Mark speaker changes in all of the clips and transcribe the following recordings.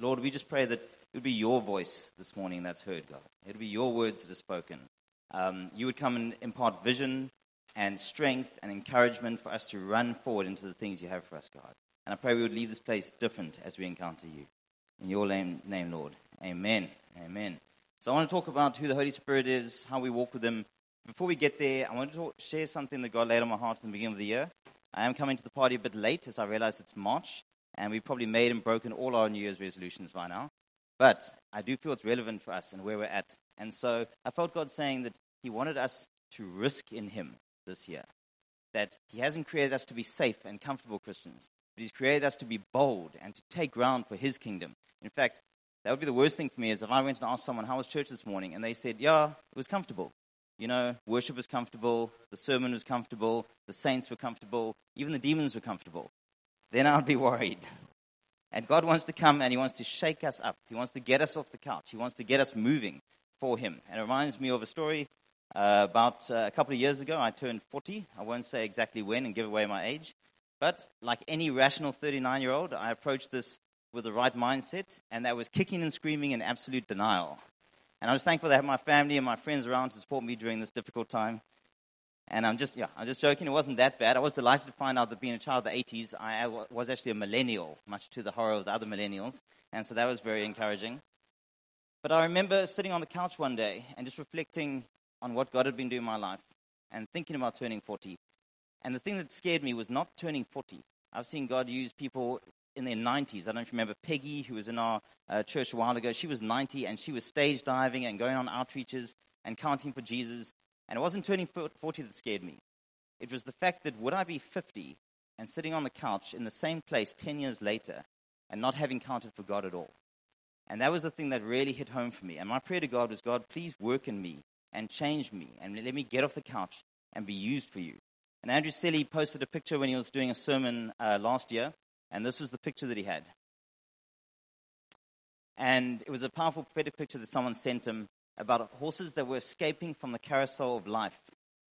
Speaker 1: Lord, we just pray that it would be your voice this morning that's heard, God. It would be your words that are spoken. Um, you would come and impart vision and strength and encouragement for us to run forward into the things you have for us, God. And I pray we would leave this place different as we encounter you. In your name, name Lord. Amen. Amen. So I want to talk about who the Holy Spirit is, how we walk with Him. Before we get there, I want to talk, share something that God laid on my heart in the beginning of the year. I am coming to the party a bit late as I realize it's March, and we've probably made and broken all our New Year's resolutions by now. But I do feel it's relevant for us and where we're at. And so I felt God saying that He wanted us to risk in Him this year. That He hasn't created us to be safe and comfortable Christians, but He's created us to be bold and to take ground for His kingdom. In fact, that would be the worst thing for me is if I went and asked someone, How was church this morning? And they said, Yeah, it was comfortable. You know, worship was comfortable, the sermon was comfortable, the saints were comfortable, even the demons were comfortable. Then I'd be worried. And God wants to come and He wants to shake us up. He wants to get us off the couch. He wants to get us moving for Him. And it reminds me of a story uh, about uh, a couple of years ago. I turned 40. I won't say exactly when and give away my age. But like any rational 39 year old, I approached this with the right mindset, and that was kicking and screaming in absolute denial. And I was thankful to have my family and my friends around to support me during this difficult time. And I'm just, yeah, I'm just joking. It wasn't that bad. I was delighted to find out that being a child of the 80s, I was actually a millennial, much to the horror of the other millennials. And so that was very encouraging. But I remember sitting on the couch one day and just reflecting on what God had been doing in my life and thinking about turning 40. And the thing that scared me was not turning 40. I've seen God use people in their 90s. I don't remember Peggy, who was in our uh, church a while ago. She was 90 and she was stage diving and going on outreaches and counting for Jesus. And it wasn't turning 40 that scared me. It was the fact that would I be 50 and sitting on the couch in the same place 10 years later and not having counted for God at all? And that was the thing that really hit home for me. And my prayer to God was, God, please work in me and change me and let me get off the couch and be used for you. And Andrew Selly posted a picture when he was doing a sermon uh, last year and this was the picture that he had. And it was a powerful prophetic picture that someone sent him about horses that were escaping from the carousel of life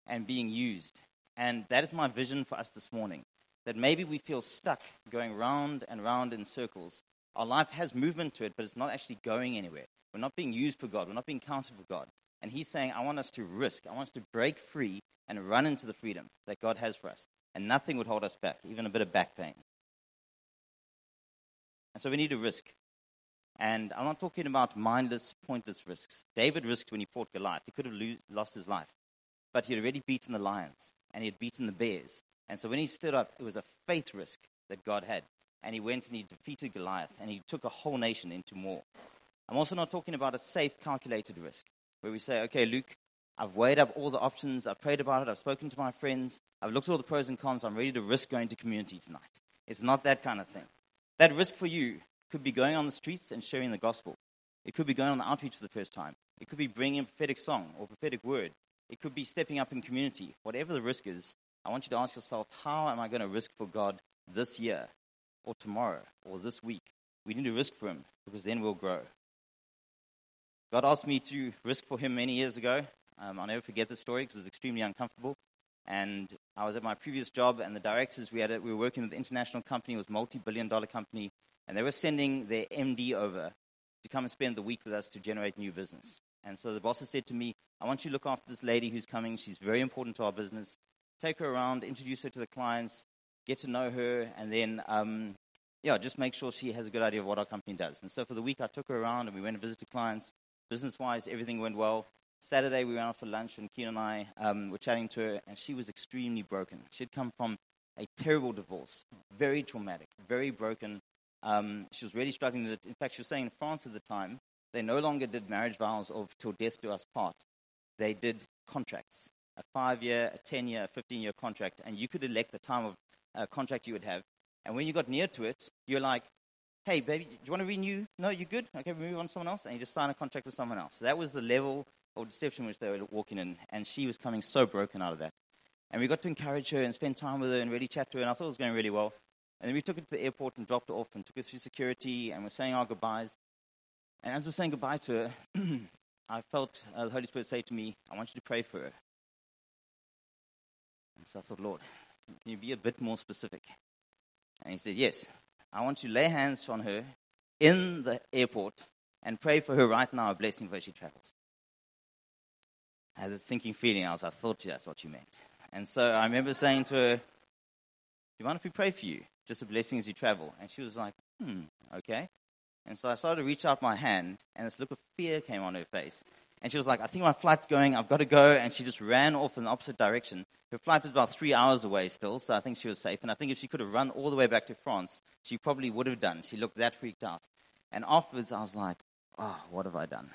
Speaker 1: and being used. And that is my vision for us this morning. That maybe we feel stuck going round and round in circles. Our life has movement to it, but it's not actually going anywhere. We're not being used for God. We're not being counted for God. And He's saying, I want us to risk. I want us to break free and run into the freedom that God has for us. And nothing would hold us back, even a bit of back pain. And so we need to risk. And I'm not talking about mindless, pointless risks. David risked when he fought Goliath. He could have lo- lost his life. But he had already beaten the lions and he had beaten the bears. And so when he stood up, it was a faith risk that God had. And he went and he defeated Goliath and he took a whole nation into war. I'm also not talking about a safe, calculated risk where we say, okay, Luke, I've weighed up all the options, I've prayed about it, I've spoken to my friends, I've looked at all the pros and cons, I'm ready to risk going to community tonight. It's not that kind of thing. That risk for you could be going on the streets and sharing the gospel. It could be going on the outreach for the first time. It could be bringing a prophetic song or prophetic word. It could be stepping up in community. Whatever the risk is, I want you to ask yourself, how am I going to risk for God this year or tomorrow or this week? We need to risk for Him because then we'll grow. God asked me to risk for Him many years ago. Um, I'll never forget this story because it was extremely uncomfortable. And I was at my previous job, and the directors we had, we were working with an international company, it was a multi-billion dollar company, and they were sending their MD over to come and spend the week with us to generate new business. And so the bosses said to me, I want you to look after this lady who's coming. She's very important to our business. Take her around, introduce her to the clients, get to know her, and then, um, yeah, just make sure she has a good idea of what our company does. And so for the week, I took her around and we went and visited clients. Business wise, everything went well. Saturday, we went out for lunch, and Keen and I um, were chatting to her, and she was extremely broken. She had come from a terrible divorce, very traumatic, very broken. Um, she was really struggling with it. In fact, she was saying in France at the time, they no longer did marriage vows of till death do us part. They did contracts, a five year, a 10 year, a 15 year contract, and you could elect the time of uh, contract you would have. And when you got near to it, you're like, hey, baby, do you want to renew? No, you're good? Okay, we move on to someone else. And you just sign a contract with someone else. So that was the level or deception which they were walking in. And she was coming so broken out of that. And we got to encourage her and spend time with her and really chat to her. And I thought it was going really well. And then we took her to the airport and dropped her off and took her through security and we're saying our goodbyes. And as we're saying goodbye to her, I felt uh, the Holy Spirit say to me, I want you to pray for her. And so I thought, Lord, can you be a bit more specific? And he said, Yes. I want you to lay hands on her in the airport and pray for her right now a blessing where she travels. I had a sinking feeling. I was, I thought that's what you meant. And so I remember saying to her, Do you mind if we pray for you? Just a blessing as you travel. And she was like, Hmm, okay. And so I started to reach out my hand, and this look of fear came on her face. And she was like, I think my flight's going, I've got to go. And she just ran off in the opposite direction. Her flight was about three hours away still, so I think she was safe. And I think if she could have run all the way back to France, she probably would have done. She looked that freaked out. And afterwards, I was like, oh, what have I done?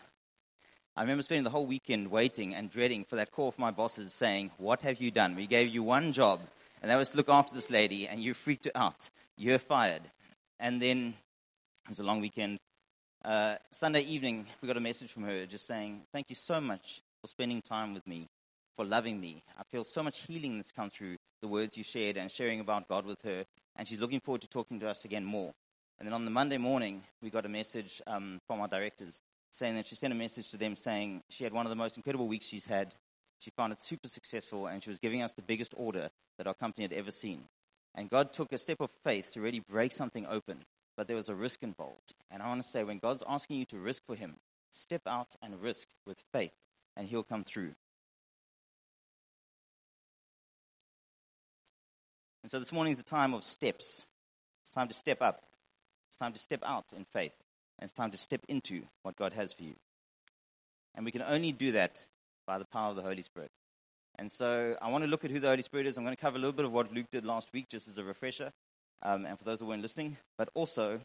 Speaker 1: I remember spending the whole weekend waiting and dreading for that call from my bosses saying, What have you done? We gave you one job, and that was to look after this lady, and you freaked her out. You're fired. And then it was a long weekend. Uh, Sunday evening, we got a message from her just saying, Thank you so much for spending time with me, for loving me. I feel so much healing that's come through the words you shared and sharing about God with her. And she's looking forward to talking to us again more. And then on the Monday morning, we got a message um, from our directors saying that she sent a message to them saying she had one of the most incredible weeks she's had. She found it super successful, and she was giving us the biggest order that our company had ever seen. And God took a step of faith to really break something open, but there was a risk involved. And I want to say, when God's asking you to risk for Him, step out and risk with faith, and He'll come through. And so this morning is a time of steps. It's time to step up. It's time to step out in faith. And it's time to step into what God has for you. And we can only do that by the power of the Holy Spirit. And so I want to look at who the Holy Spirit is. I'm going to cover a little bit of what Luke did last week, just as a refresher, um, and for those who weren't listening. But also,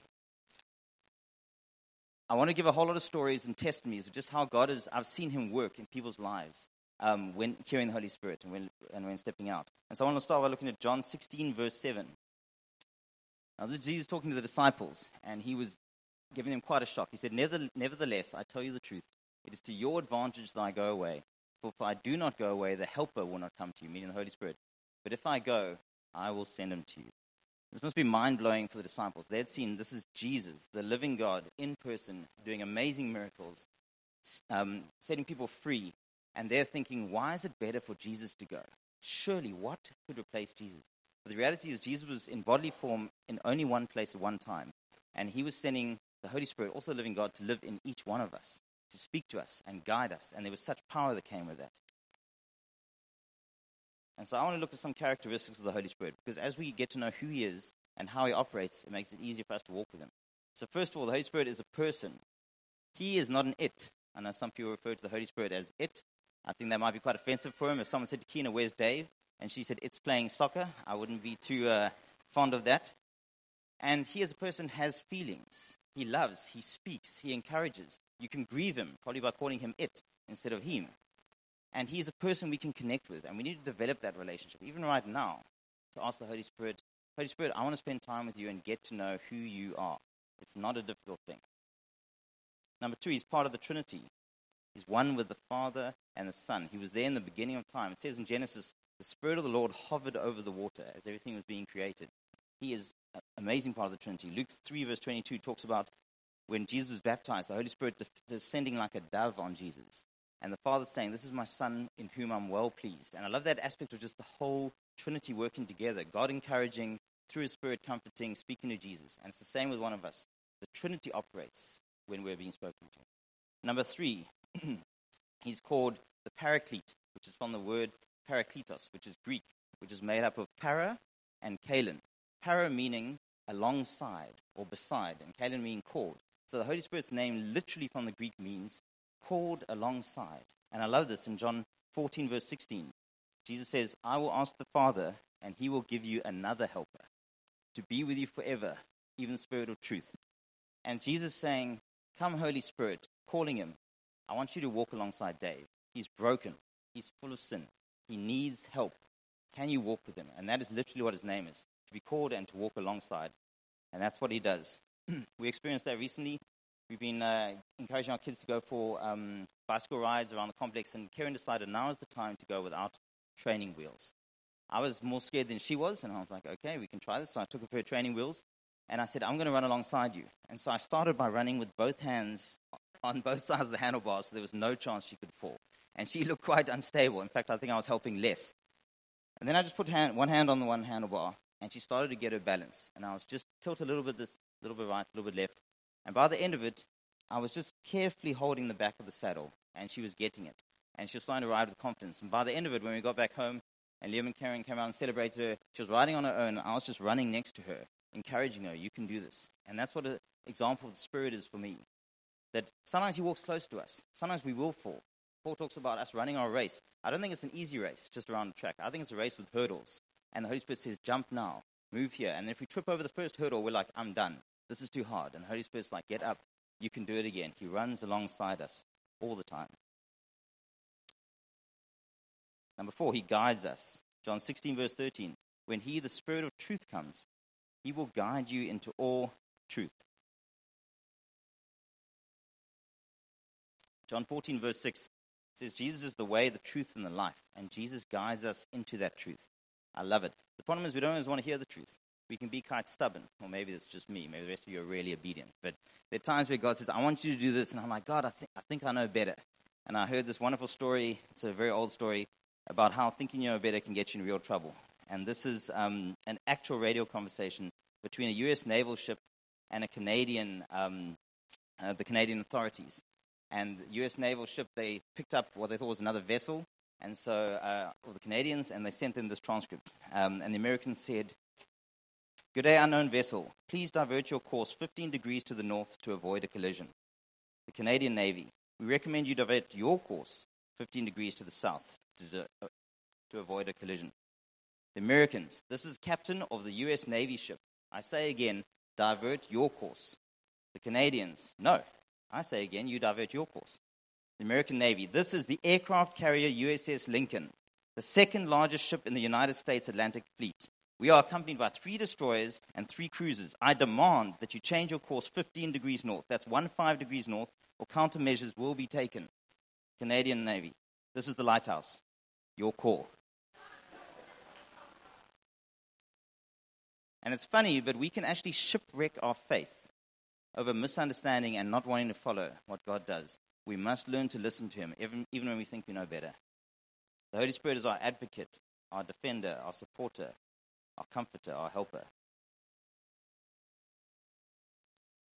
Speaker 1: I want to give a whole lot of stories and testimonies of just how God is. I've seen Him work in people's lives um, when hearing the Holy Spirit and when, and when stepping out. And so I want to start by looking at John 16, verse 7. Now, this is Jesus talking to the disciples, and he was giving them quite a shock. He said, Nevertheless, I tell you the truth. It is to your advantage that I go away. For if I do not go away, the Helper will not come to you, meaning the Holy Spirit. But if I go, I will send him to you. This must be mind blowing for the disciples. They had seen this is Jesus, the living God, in person, doing amazing miracles, um, setting people free. And they're thinking, why is it better for Jesus to go? Surely, what could replace Jesus? But the reality is, Jesus was in bodily form in only one place at one time. And he was sending the Holy Spirit, also the living God, to live in each one of us, to speak to us and guide us. And there was such power that came with that. And so I want to look at some characteristics of the Holy Spirit, because as we get to know who He is and how He operates, it makes it easier for us to walk with Him. So, first of all, the Holy Spirit is a person. He is not an it. I know some people refer to the Holy Spirit as it. I think that might be quite offensive for him. If someone said to Kina, Where's Dave? and she said, It's playing soccer, I wouldn't be too uh, fond of that. And he, as a person, has feelings. He loves, he speaks, he encourages. You can grieve him, probably by calling him it instead of him. And he is a person we can connect with, and we need to develop that relationship, even right now, to ask the Holy Spirit, Holy Spirit, I want to spend time with you and get to know who you are. It's not a difficult thing. Number two, he's part of the Trinity. He's one with the Father and the Son. He was there in the beginning of time. It says in Genesis, the Spirit of the Lord hovered over the water as everything was being created. He is an amazing part of the Trinity. Luke 3, verse 22 talks about when Jesus was baptized, the Holy Spirit descending like a dove on Jesus. And the Father saying, This is my Son in whom I'm well pleased. And I love that aspect of just the whole Trinity working together. God encouraging, through His Spirit comforting, speaking to Jesus. And it's the same with one of us. The Trinity operates when we're being spoken to. Number three, he's called the Paraclete, which is from the word parakletos, which is Greek, which is made up of para and kalen. Para meaning alongside or beside, and kalen meaning called. So the Holy Spirit's name, literally from the Greek, means called alongside. And I love this in John 14, verse 16. Jesus says, I will ask the Father, and he will give you another helper to be with you forever, even the Spirit of truth. And Jesus saying, Come, Holy Spirit, calling him, I want you to walk alongside Dave. He's broken, he's full of sin, he needs help. Can you walk with him? And that is literally what his name is to be called and to walk alongside. And that's what he does. we experienced that recently. We've been uh, encouraging our kids to go for um, bicycle rides around the complex, and Karen decided now is the time to go without training wheels. I was more scared than she was, and I was like, okay, we can try this. So I took for her training wheels, and I said, I'm going to run alongside you. And so I started by running with both hands on both sides of the handlebars, so there was no chance she could fall. And she looked quite unstable. In fact, I think I was helping less. And then I just put hand, one hand on the one handlebar, and she started to get her balance. And I was just tilt a little bit this, a little bit right, a little bit left. And by the end of it, I was just carefully holding the back of the saddle, and she was getting it. And she was starting to ride with confidence. And by the end of it, when we got back home, and Liam and Karen came out and celebrated her, she was riding on her own. I was just running next to her, encouraging her, You can do this. And that's what an example of the Spirit is for me. That sometimes He walks close to us, sometimes we will fall. Paul talks about us running our race. I don't think it's an easy race just around the track. I think it's a race with hurdles. And the Holy Spirit says, Jump now, move here. And if we trip over the first hurdle, we're like, I'm done. This is too hard. And the Holy Spirit's like, Get up, you can do it again. He runs alongside us all the time. Number four, he guides us. John 16, verse 13. When he, the Spirit of truth, comes, he will guide you into all truth. John 14, verse 6 says, Jesus is the way, the truth, and the life. And Jesus guides us into that truth. I love it. The problem is we don't always want to hear the truth. We can be quite stubborn. Or maybe it's just me. Maybe the rest of you are really obedient. But there are times where God says, I want you to do this. And I'm like, God, I, think I think I know better. And I heard this wonderful story. It's a very old story about how thinking you know better can get you in real trouble. And this is um, an actual radio conversation between a U.S. naval ship and a Canadian, um, uh, the Canadian authorities. And the U.S. naval ship, they picked up what they thought was another vessel, and so uh, the Canadians, and they sent them this transcript. Um, and the Americans said, Good day, unknown vessel. Please divert your course 15 degrees to the north to avoid a collision. The Canadian Navy, we recommend you divert your course 15 degrees to the south to, uh, to avoid a collision. The Americans, this is captain of the U.S. Navy ship. I say again, divert your course. The Canadians, no. I say again, you divert your course. The American Navy, this is the aircraft carrier USS Lincoln, the second largest ship in the United States Atlantic Fleet. We are accompanied by three destroyers and three cruisers. I demand that you change your course 15 degrees north. That's one five degrees north, or countermeasures will be taken. Canadian Navy. This is the lighthouse. Your call. And it's funny, but we can actually shipwreck our faith over misunderstanding and not wanting to follow what God does. We must learn to listen to Him, even, even when we think we know better. The Holy Spirit is our advocate, our defender, our supporter, our comforter, our helper.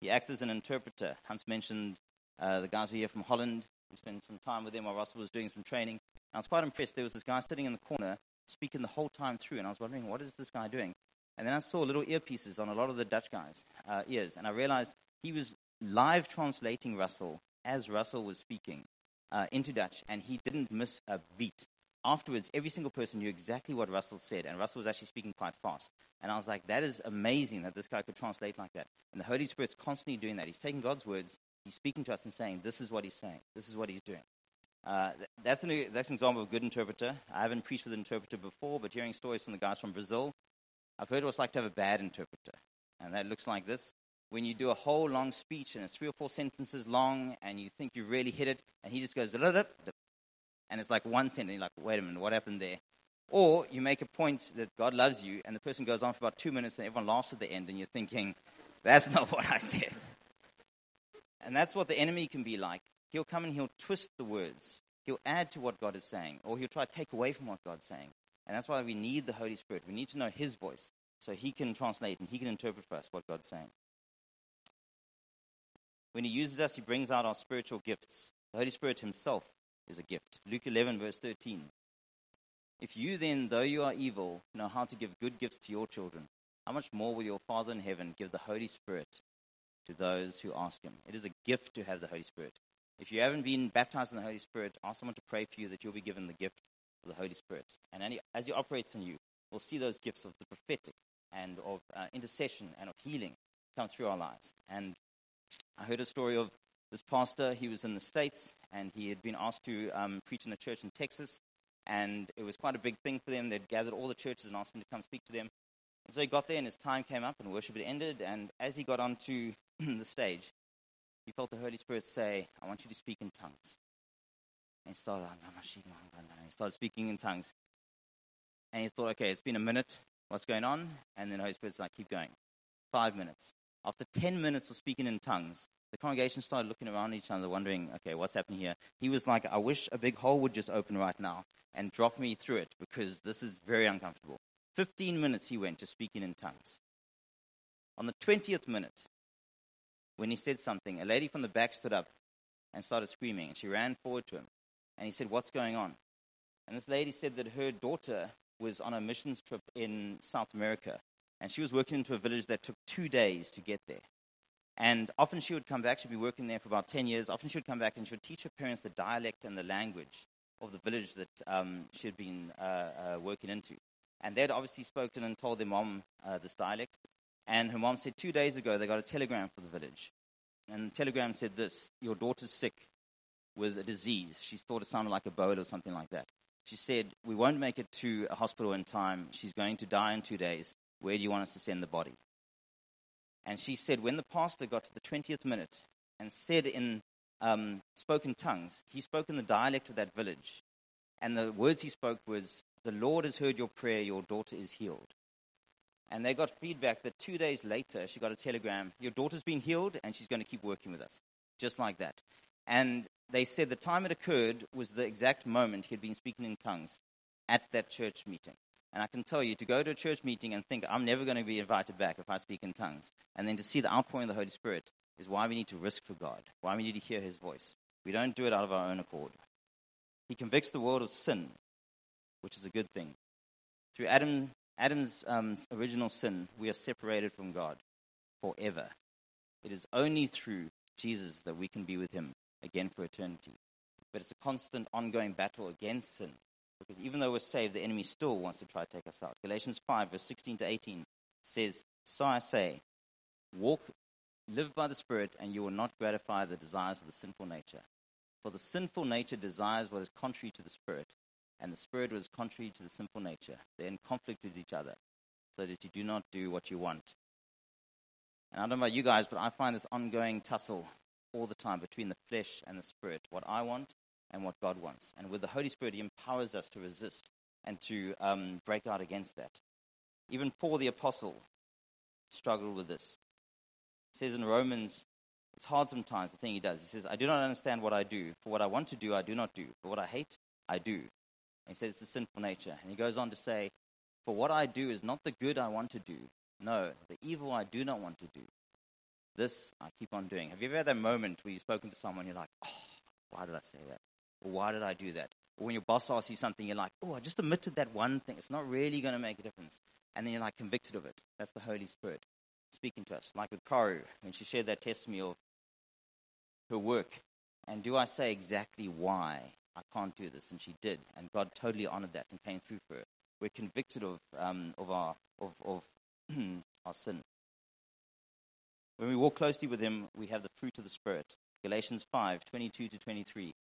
Speaker 1: He acts as an interpreter. Hans mentioned uh, the guys were here from Holland. We spent some time with them while Russell was doing some training. I was quite impressed. There was this guy sitting in the corner speaking the whole time through, and I was wondering, what is this guy doing? And then I saw little earpieces on a lot of the Dutch guys' uh, ears, and I realized he was live translating Russell as Russell was speaking uh, into Dutch, and he didn't miss a beat. Afterwards, every single person knew exactly what Russell said, and Russell was actually speaking quite fast. And I was like, that is amazing that this guy could translate like that. And the Holy Spirit's constantly doing that. He's taking God's words, he's speaking to us and saying, this is what he's saying, this is what he's doing. Uh, that's, an, that's an example of a good interpreter. I haven't preached with an interpreter before, but hearing stories from the guys from Brazil, I've heard what it's like to have a bad interpreter. And that looks like this when you do a whole long speech and it's three or four sentences long and you think you really hit it, and he just goes, and it's like one sentence, you're like, wait a minute, what happened there? Or you make a point that God loves you, and the person goes on for about two minutes, and everyone laughs at the end, and you're thinking, that's not what I said. And that's what the enemy can be like. He'll come and he'll twist the words. He'll add to what God is saying, or he'll try to take away from what God's saying. And that's why we need the Holy Spirit. We need to know His voice so He can translate and He can interpret for us what God's saying. When he uses us, he brings out our spiritual gifts. The Holy Spirit himself is a gift. Luke 11, verse 13. If you then, though you are evil, know how to give good gifts to your children, how much more will your Father in heaven give the Holy Spirit to those who ask him? It is a gift to have the Holy Spirit. If you haven't been baptized in the Holy Spirit, ask someone to pray for you that you'll be given the gift of the Holy Spirit. And as he operates in you, we'll see those gifts of the prophetic and of uh, intercession and of healing come through our lives. And I heard a story of this pastor. He was in the States and he had been asked to um, preach in a church in Texas. And it was quite a big thing for them. They'd gathered all the churches and asked him to come speak to them. And so he got there and his time came up and worship had ended. And as he got onto the stage, he felt the Holy Spirit say, I want you to speak in tongues. And he started, he started speaking in tongues. And he thought, okay, it's been a minute. What's going on? And then the Holy Spirit's like, keep going. Five minutes. After 10 minutes of speaking in tongues, the congregation started looking around each other, wondering, okay, what's happening here? He was like, I wish a big hole would just open right now and drop me through it because this is very uncomfortable. 15 minutes he went to speaking in tongues. On the 20th minute, when he said something, a lady from the back stood up and started screaming, and she ran forward to him. And he said, What's going on? And this lady said that her daughter was on a missions trip in South America, and she was working into a village that took two days to get there. And often she would come back, she'd be working there for about 10 years. Often she would come back and she would teach her parents the dialect and the language of the village that um, she had been uh, uh, working into. And they'd obviously spoken and told their mom uh, this dialect. And her mom said two days ago they got a telegram from the village. And the telegram said this Your daughter's sick with a disease. She thought it sounded like Ebola or something like that. She said, We won't make it to a hospital in time. She's going to die in two days. Where do you want us to send the body? And she said, When the pastor got to the 20th minute and said in um, spoken tongues, he spoke in the dialect of that village. And the words he spoke was, The Lord has heard your prayer, your daughter is healed. And they got feedback that two days later, she got a telegram, Your daughter's been healed, and she's going to keep working with us. Just like that. And they said the time it occurred was the exact moment he had been speaking in tongues at that church meeting. And I can tell you, to go to a church meeting and think, I'm never going to be invited back if I speak in tongues, and then to see the outpouring of the Holy Spirit is why we need to risk for God, why we need to hear his voice. We don't do it out of our own accord. He convicts the world of sin, which is a good thing. Through Adam, Adam's um, original sin, we are separated from God forever. It is only through Jesus that we can be with him again for eternity. But it's a constant, ongoing battle against sin. Because even though we're saved, the enemy still wants to try to take us out. Galatians 5, verse 16 to 18 says, So I say, walk, live by the Spirit, and you will not gratify the desires of the sinful nature. For the sinful nature desires what is contrary to the Spirit, and the Spirit what is contrary to the sinful nature. They're in conflict with each other, so that you do not do what you want. And I don't know about you guys, but I find this ongoing tussle all the time between the flesh and the spirit, what I want and what God wants. And with the Holy Spirit, He empowers us to resist and to um, break out against that. Even Paul the Apostle struggled with this. He says in Romans, it's hard sometimes, the thing he does. He says, I do not understand what I do. For what I want to do, I do not do. For what I hate, I do. And he says it's a sinful nature. And he goes on to say, For what I do is not the good I want to do. No, the evil I do not want to do. This I keep on doing. Have you ever had that moment where you've spoken to someone, you're like, oh, why did I say that? Why did I do that? When your boss asks you something, you're like, oh, I just omitted that one thing. It's not really going to make a difference. And then you're like convicted of it. That's the Holy Spirit speaking to us. Like with Karu, when she shared that testimony of her work. And do I say exactly why I can't do this? And she did. And God totally honored that and came through for her. We're convicted of, um, of, our, of, of our sin. When we walk closely with Him, we have the fruit of the Spirit. Galatians 5 22 to 23.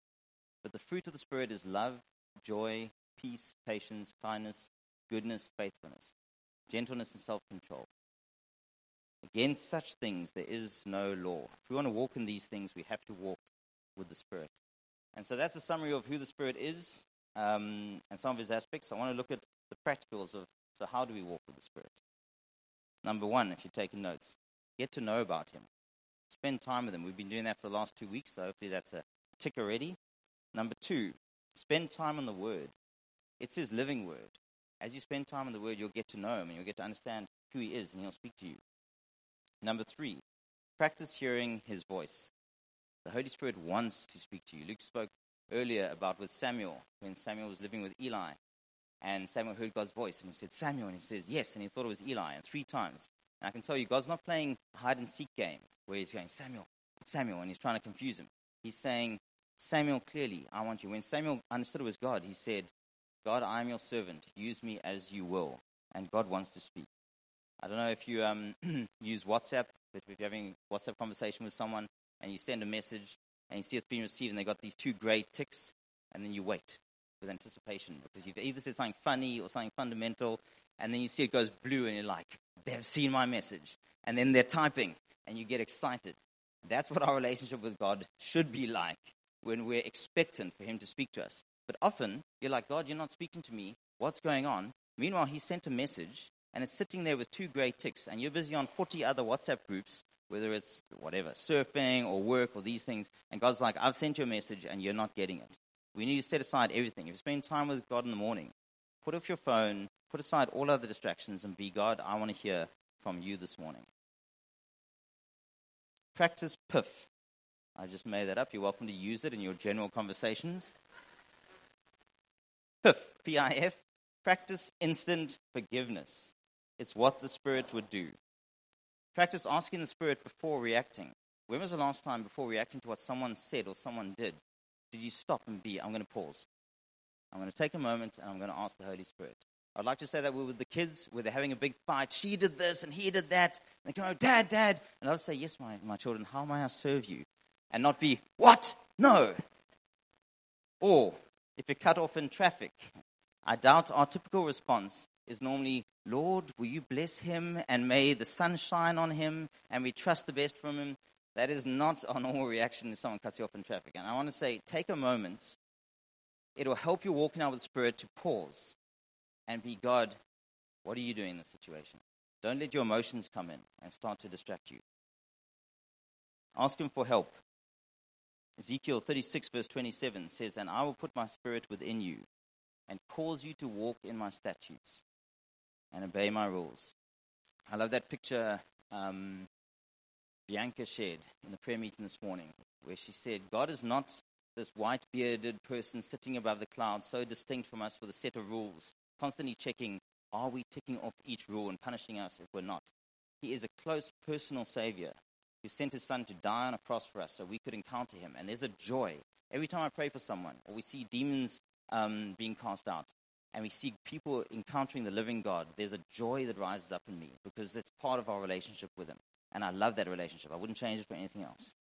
Speaker 1: But the fruit of the Spirit is love, joy, peace, patience, kindness, goodness, faithfulness, gentleness, and self control. Against such things there is no law. If we want to walk in these things, we have to walk with the Spirit. And so that's a summary of who the Spirit is um, and some of his aspects. I want to look at the practicals of so how do we walk with the Spirit? Number one, if you're taking notes, Get to know about him. Spend time with him. We've been doing that for the last two weeks, so hopefully that's a tick already. Number two, spend time on the word. It's his living word. As you spend time on the word, you'll get to know him and you'll get to understand who he is and he'll speak to you. Number three, practice hearing his voice. The Holy Spirit wants to speak to you. Luke spoke earlier about with Samuel, when Samuel was living with Eli. And Samuel heard God's voice and he said, Samuel. And he says, Yes. And he thought it was Eli. And three times and I can tell you, God's not playing hide and seek game where he's going, Samuel, Samuel, and he's trying to confuse him. He's saying, Samuel, clearly, I want you. When Samuel understood it was God, he said, God, I am your servant. Use me as you will. And God wants to speak. I don't know if you um, use WhatsApp, but if you're having a WhatsApp conversation with someone and you send a message and you see it's being received and they got these two gray ticks, and then you wait with anticipation because you've either said something funny or something fundamental, and then you see it goes blue and you're like, they've seen my message. And then they're typing and you get excited. That's what our relationship with God should be like when we're expectant for Him to speak to us. But often you're like, God, you're not speaking to me. What's going on? Meanwhile, He sent a message and it's sitting there with two gray ticks, and you're busy on 40 other WhatsApp groups, whether it's whatever, surfing or work or these things. And God's like, I've sent you a message and you're not getting it. We need to set aside everything. If you spend time with God in the morning, put off your phone, Put aside all other distractions and be God, I want to hear from you this morning. practice PIF. I just made that up. You're welcome to use it in your general conversations. PIF, P I F, practice instant forgiveness. It's what the Spirit would do. Practice asking the Spirit before reacting. When was the last time before reacting to what someone said or someone did? Did you stop and be, I'm going to pause. I'm going to take a moment and I'm going to ask the Holy Spirit. I'd like to say that we're with the kids where they're having a big fight. She did this and he did that. And they go, Dad, Dad. And I'll say, Yes, my, my children, how may I serve you? And not be, What? No. Or if you're cut off in traffic, I doubt our typical response is normally, Lord, will you bless him and may the sun shine on him and we trust the best from him. That is not our normal reaction if someone cuts you off in traffic. And I want to say, take a moment. It will help you walking out with the Spirit to pause and be God, what are you doing in this situation? Don't let your emotions come in and start to distract you. Ask Him for help. Ezekiel 36, verse 27 says, And I will put my spirit within you and cause you to walk in my statutes and obey my rules. I love that picture um, Bianca shared in the prayer meeting this morning, where she said, God is not this white bearded person sitting above the clouds, so distinct from us with a set of rules, constantly checking, are we ticking off each rule and punishing us if we're not? He is a close personal Savior who sent his Son to die on a cross for us so we could encounter him. And there's a joy. Every time I pray for someone, or we see demons um, being cast out, and we see people encountering the living God, there's a joy that rises up in me because it's part of our relationship with him. And I love that relationship. I wouldn't change it for anything else.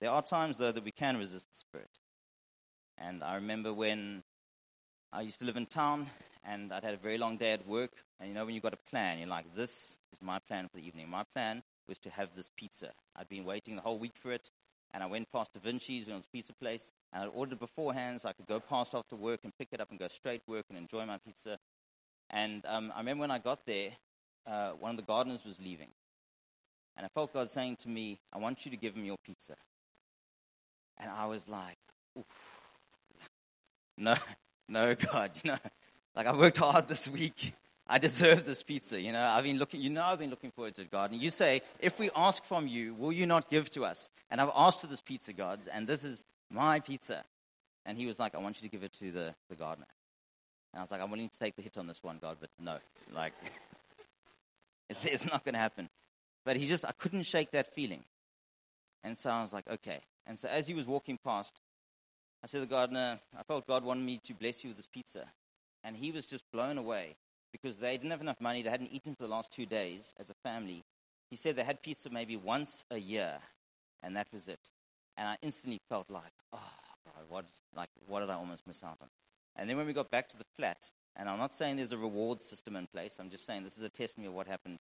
Speaker 1: There are times, though, that we can resist the Spirit. And I remember when I used to live in town and I'd had a very long day at work. And you know, when you've got a plan, you're like, this is my plan for the evening. My plan was to have this pizza. I'd been waiting the whole week for it. And I went past Da Vinci's, when it was pizza place, and I ordered it beforehand so I could go past after work and pick it up and go straight work and enjoy my pizza. And um, I remember when I got there, uh, one of the gardeners was leaving. And I felt God saying to me, I want you to give him your pizza. And I was like, Oof. no, no, God, you know, like I worked hard this week. I deserve this pizza. You know, I've been looking, you know, I've been looking forward to it, God. And you say, if we ask from you, will you not give to us? And I've asked for this pizza, God, and this is my pizza. And he was like, I want you to give it to the, the gardener. And I was like, I'm willing to take the hit on this one, God, but no, like, it's, it's not going to happen. But he just, I couldn't shake that feeling. And so I was like, okay. And so as he was walking past, I said to the gardener, I felt God wanted me to bless you with this pizza. And he was just blown away because they didn't have enough money. They hadn't eaten for the last two days as a family. He said they had pizza maybe once a year, and that was it. And I instantly felt like, oh, God, what, like, what did I almost miss out on? And then when we got back to the flat, and I'm not saying there's a reward system in place, I'm just saying this is a testimony of what happened.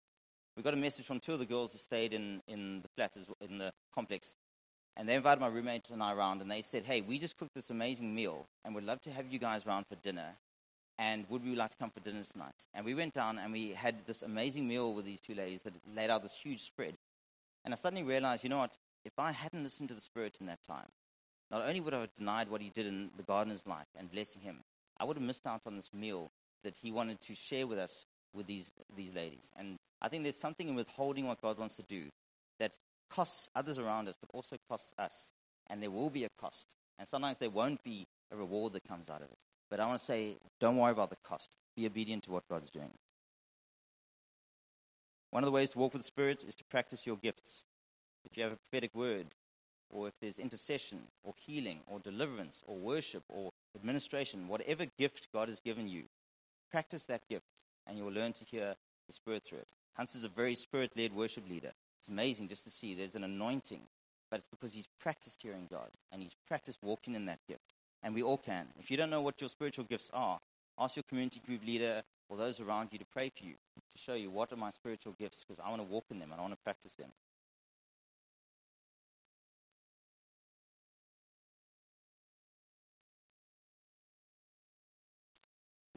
Speaker 1: We got a message from two of the girls that stayed in, in the flat, in the complex, and they invited my roommate and I around, and they said, hey, we just cooked this amazing meal, and we'd love to have you guys around for dinner, and would we like to come for dinner tonight? And we went down, and we had this amazing meal with these two ladies that laid out this huge spread. And I suddenly realized, you know what, if I hadn't listened to the Spirit in that time, not only would I have denied what he did in the gardener's life and blessing him, I would have missed out on this meal that he wanted to share with us with these, these ladies. And I think there's something in withholding what God wants to do that costs others around us, but also costs us. And there will be a cost. And sometimes there won't be a reward that comes out of it. But I want to say, don't worry about the cost. Be obedient to what God's doing. One of the ways to walk with the Spirit is to practice your gifts. If you have a prophetic word, or if there's intercession or healing or deliverance or worship or administration, whatever gift God has given you, practice that gift and you will learn to hear the Spirit through it. Hans is a very spirit led worship leader. It's amazing just to see there's an anointing, but it's because he's practiced hearing God and he's practiced walking in that gift. And we all can. If you don't know what your spiritual gifts are, ask your community group leader or those around you to pray for you, to show you what are my spiritual gifts, because I want to walk in them and I want to practice them.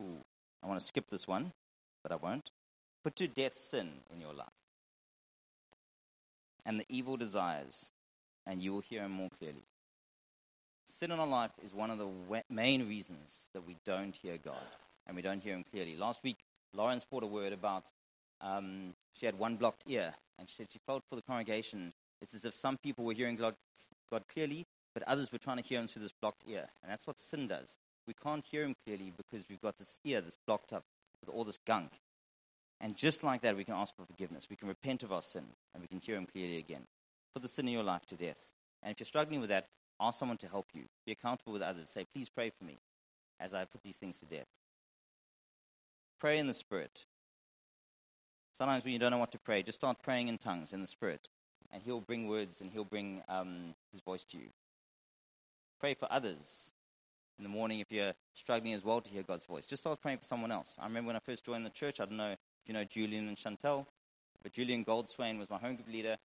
Speaker 1: Ooh, I want to skip this one, but I won't. Put to death sin in your life and the evil desires, and you will hear him more clearly. Sin in our life is one of the main reasons that we don't hear God and we don't hear him clearly. Last week, Lawrence brought a word about um, she had one blocked ear, and she said she felt for the congregation. It's as if some people were hearing God, God clearly, but others were trying to hear Him through this blocked ear, and that's what sin does. We can't hear Him clearly because we've got this ear that's blocked up with all this gunk. And just like that, we can ask for forgiveness. We can repent of our sin, and we can hear Him clearly again. Put the sin in your life to death. And if you're struggling with that, ask someone to help you. Be accountable with others. Say, please pray for me as I put these things to death. Pray in the Spirit. Sometimes when you don't know what to pray, just start praying in tongues in the Spirit, and He'll bring words and He'll bring um, His voice to you. Pray for others. In the morning, if you're struggling as well to hear God's voice, just start praying for someone else. I remember when I first joined the church, I don't know if you know Julian and Chantel, but Julian Goldswain was my home group leader,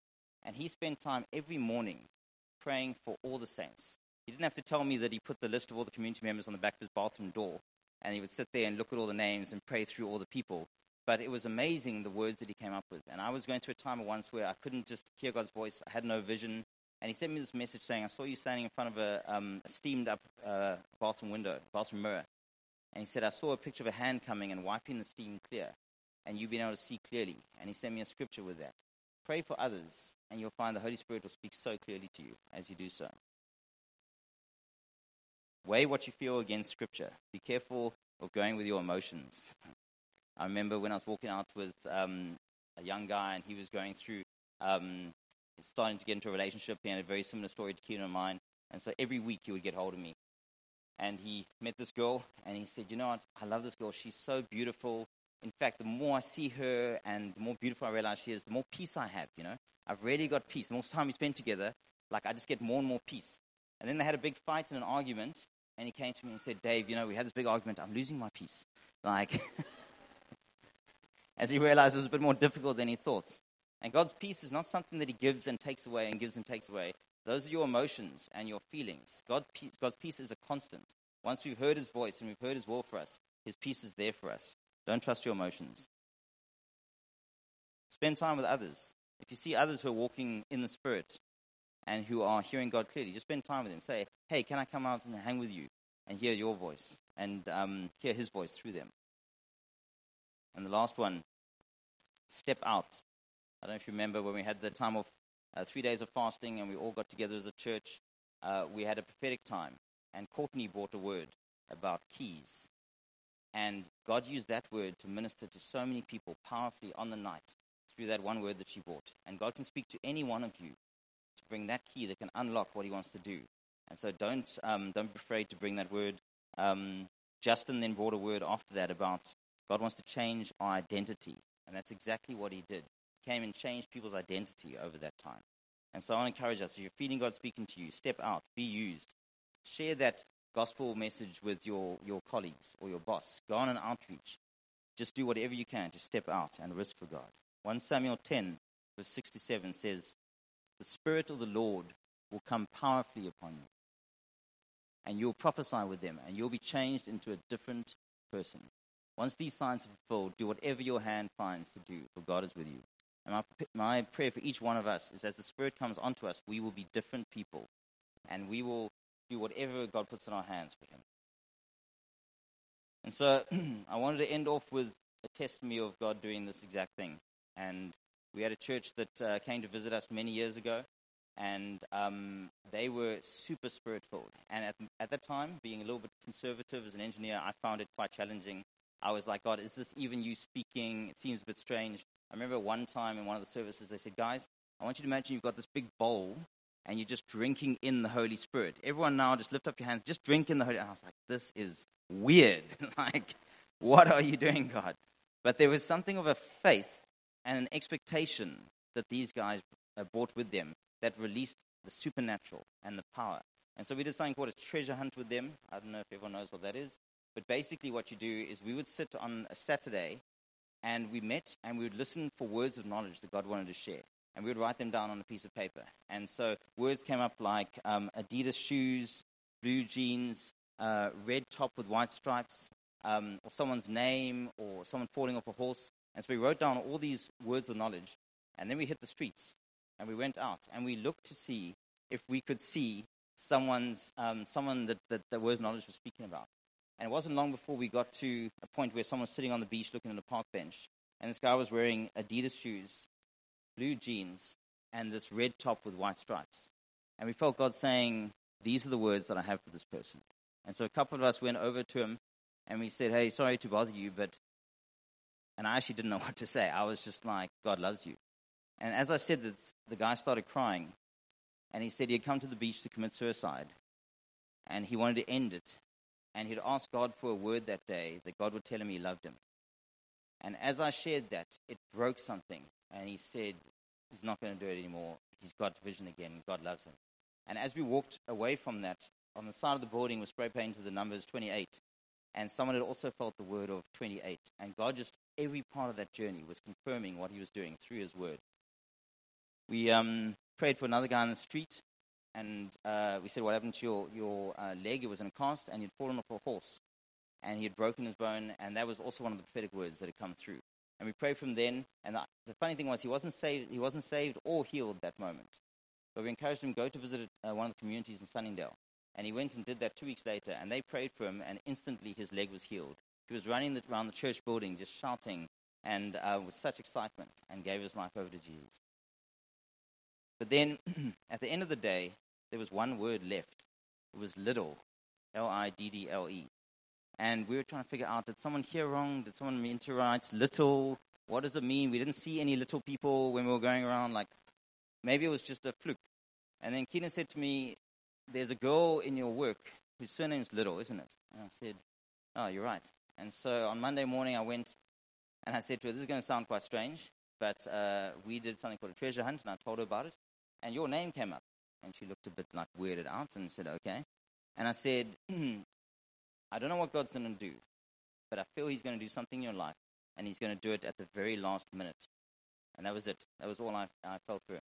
Speaker 1: and he spent time every morning praying for all the saints. He didn't have to tell me that he put the list of all the community members on the back of his bathroom door, and he would sit there and look at all the names and pray through all the people. But it was amazing the words that he came up with. And I was going through a time once where I couldn't just hear God's voice, I had no vision. And he sent me this message saying, I saw you standing in front of a, um, steamed up uh, bathroom window, bathroom mirror. And he said, I saw a picture of a hand coming and wiping the steam clear, and you've been able to see clearly. And he sent me a scripture with that. Pray for others, and you'll find the Holy Spirit will speak so clearly to you as you do so. Weigh what you feel against Scripture. Be careful of going with your emotions. I remember when I was walking out with um, a young guy, and he was going through um, starting to get into a relationship. He had a very similar story to Keenan and mine. And so every week he would get hold of me. And he met this girl, and he said, You know what? I love this girl. She's so beautiful. In fact, the more I see her and the more beautiful I realize she is, the more peace I have, you know? I've really got peace. The more time we spend together, like I just get more and more peace. And then they had a big fight and an argument, and he came to me and said, Dave, you know, we had this big argument. I'm losing my peace. Like, as he realized it was a bit more difficult than he thought. And God's peace is not something that he gives and takes away and gives and takes away. Those are your emotions and your feelings. God, God's peace is a constant. Once we've heard his voice and we've heard his will for us, his peace is there for us. Don't trust your emotions. Spend time with others. If you see others who are walking in the Spirit and who are hearing God clearly, just spend time with them. Say, hey, can I come out and hang with you and hear your voice and um, hear his voice through them? And the last one, step out. I don't know if you remember when we had the time of uh, three days of fasting and we all got together as a church. Uh, we had a prophetic time, and Courtney brought a word about keys. And God used that word to minister to so many people powerfully on the night through that one word that she brought. And God can speak to any one of you to bring that key that can unlock what He wants to do. And so don't, um, don't be afraid to bring that word. Um, Justin then brought a word after that about God wants to change our identity. And that's exactly what He did. He came and changed people's identity over that time. And so I encourage us if you're feeling God speaking to you, step out, be used. Share that gospel message with your, your colleagues or your boss. Go on an outreach. Just do whatever you can to step out and risk for God. 1 Samuel 10, verse 67 says, The Spirit of the Lord will come powerfully upon you, and you'll prophesy with them, and you'll be changed into a different person. Once these signs are fulfilled, do whatever your hand finds to do, for God is with you. And my, my prayer for each one of us is as the Spirit comes onto us, we will be different people, and we will do whatever God puts in our hands for Him. And so I wanted to end off with a testimony of God doing this exact thing. And we had a church that uh, came to visit us many years ago, and um, they were super spirit filled. And at, at that time, being a little bit conservative as an engineer, I found it quite challenging. I was like, God, is this even you speaking? It seems a bit strange. I remember one time in one of the services, they said, Guys, I want you to imagine you've got this big bowl and you're just drinking in the Holy Spirit. Everyone now just lift up your hands, just drink in the Holy I was like, this is weird. like, what are you doing, God? But there was something of a faith and an expectation that these guys brought with them that released the supernatural and the power. And so we did something called a treasure hunt with them. I don't know if everyone knows what that is. But basically, what you do is we would sit on a Saturday and we met and we would listen for words of knowledge that God wanted to share. And we would write them down on a piece of paper. And so words came up like um, Adidas shoes, blue jeans, uh, red top with white stripes, um, or someone's name, or someone falling off a horse. And so we wrote down all these words of knowledge, and then we hit the streets, and we went out, and we looked to see if we could see someone's um, someone that, that the words of knowledge was speaking about. And it wasn't long before we got to a point where someone was sitting on the beach looking at a park bench. And this guy was wearing Adidas shoes, blue jeans, and this red top with white stripes. And we felt God saying, These are the words that I have for this person. And so a couple of us went over to him and we said, Hey, sorry to bother you, but. And I actually didn't know what to say. I was just like, God loves you. And as I said this, the guy started crying. And he said he had come to the beach to commit suicide. And he wanted to end it. And he'd asked God for a word that day that God would tell him he loved him. And as I shared that, it broke something. And he said, He's not going to do it anymore. He's got vision again. God loves him. And as we walked away from that, on the side of the building was spray painted the numbers 28. And someone had also felt the word of 28. And God just, every part of that journey was confirming what he was doing through his word. We um, prayed for another guy on the street. And uh, we said, What happened to your, your uh, leg? It was in a cast, and he'd fallen off a horse. And he had broken his bone. And that was also one of the prophetic words that had come through. And we prayed from then. And the, the funny thing was, he wasn't saved, he wasn't saved or healed that moment. But we encouraged him go to visit uh, one of the communities in Sunningdale. And he went and did that two weeks later. And they prayed for him, and instantly his leg was healed. He was running the, around the church building, just shouting and uh, with such excitement, and gave his life over to Jesus. But then, at the end of the day, there was one word left. It was little, L I D D L E. And we were trying to figure out did someone hear wrong? Did someone mean to write little? What does it mean? We didn't see any little people when we were going around. Like, maybe it was just a fluke. And then Keenan said to me, There's a girl in your work whose surname is Little, isn't it? And I said, Oh, you're right. And so on Monday morning, I went and I said to her, This is going to sound quite strange, but uh, we did something called a treasure hunt, and I told her about it. And your name came up. And she looked a bit like weirded out and said, Okay. And I said, I don't know what God's going to do, but I feel He's going to do something in your life, and He's going to do it at the very last minute. And that was it. That was all I, I felt for.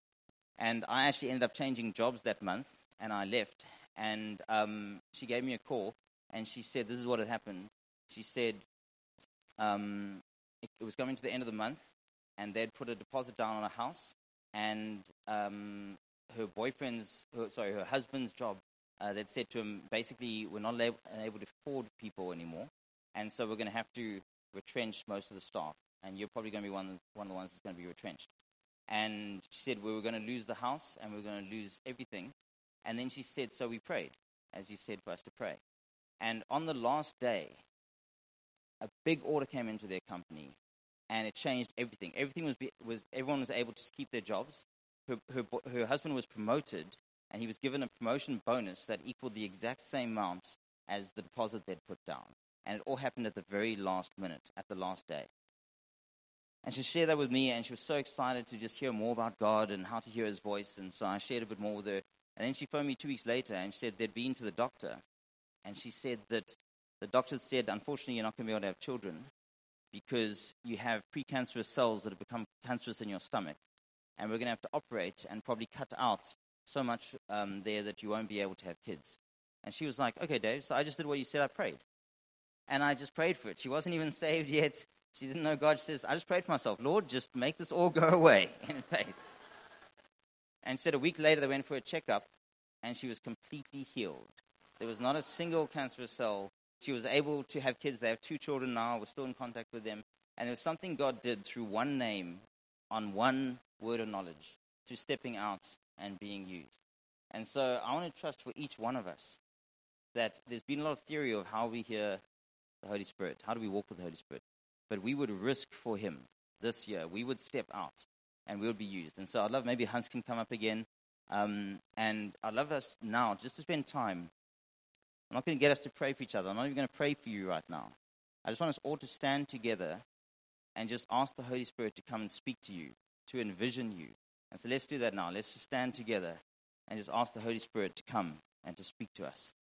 Speaker 1: And I actually ended up changing jobs that month, and I left. And um, she gave me a call, and she said, This is what had happened. She said, um, it, it, was coming to the end of the month, and they'd put a deposit down on a house, and um, her boyfriend's, her, sorry, her husband's job uh, that said to him, basically, we're not able, able to afford people anymore, and so we're going to have to retrench most of the staff, and you're probably going to be one one of the ones that's going to be retrenched. And she said, we were going to lose the house, and we are going to lose everything. And then she said, so we prayed, as you said for us to pray. And on the last day, a big order came into their company, and it changed everything. Everything was, was everyone was able to keep their jobs. Her, her, her husband was promoted and he was given a promotion bonus that equaled the exact same amount as the deposit they'd put down. And it all happened at the very last minute, at the last day. And she shared that with me, and she was so excited to just hear more about God and how to hear his voice. And so I shared a bit more with her. And then she phoned me two weeks later and said they'd been to the doctor. And she said that the doctor said, unfortunately, you're not going to be able to have children because you have precancerous cells that have become cancerous in your stomach. And we're going to have to operate and probably cut out so much um, there that you won't be able to have kids. And she was like, okay, Dave, so I just did what you said, I prayed. And I just prayed for it. She wasn't even saved yet. She didn't know God. She says, I just prayed for myself. Lord, just make this all go away in faith. And she said a week later they went for a checkup and she was completely healed. There was not a single cancerous cell. She was able to have kids. They have two children now. We're still in contact with them. And it was something God did through one name on one word of knowledge, through stepping out and being used. And so I want to trust for each one of us that there's been a lot of theory of how we hear the Holy Spirit, how do we walk with the Holy Spirit. But we would risk for Him this year. We would step out and we would be used. And so I'd love maybe Hans can come up again. Um, and I'd love us now just to spend time. I'm not going to get us to pray for each other. I'm not even going to pray for you right now. I just want us all to stand together and just ask the Holy Spirit to come and speak to you, to envision you, and so let's do that now. Let's just stand together and just ask the Holy Spirit to come and to speak to us.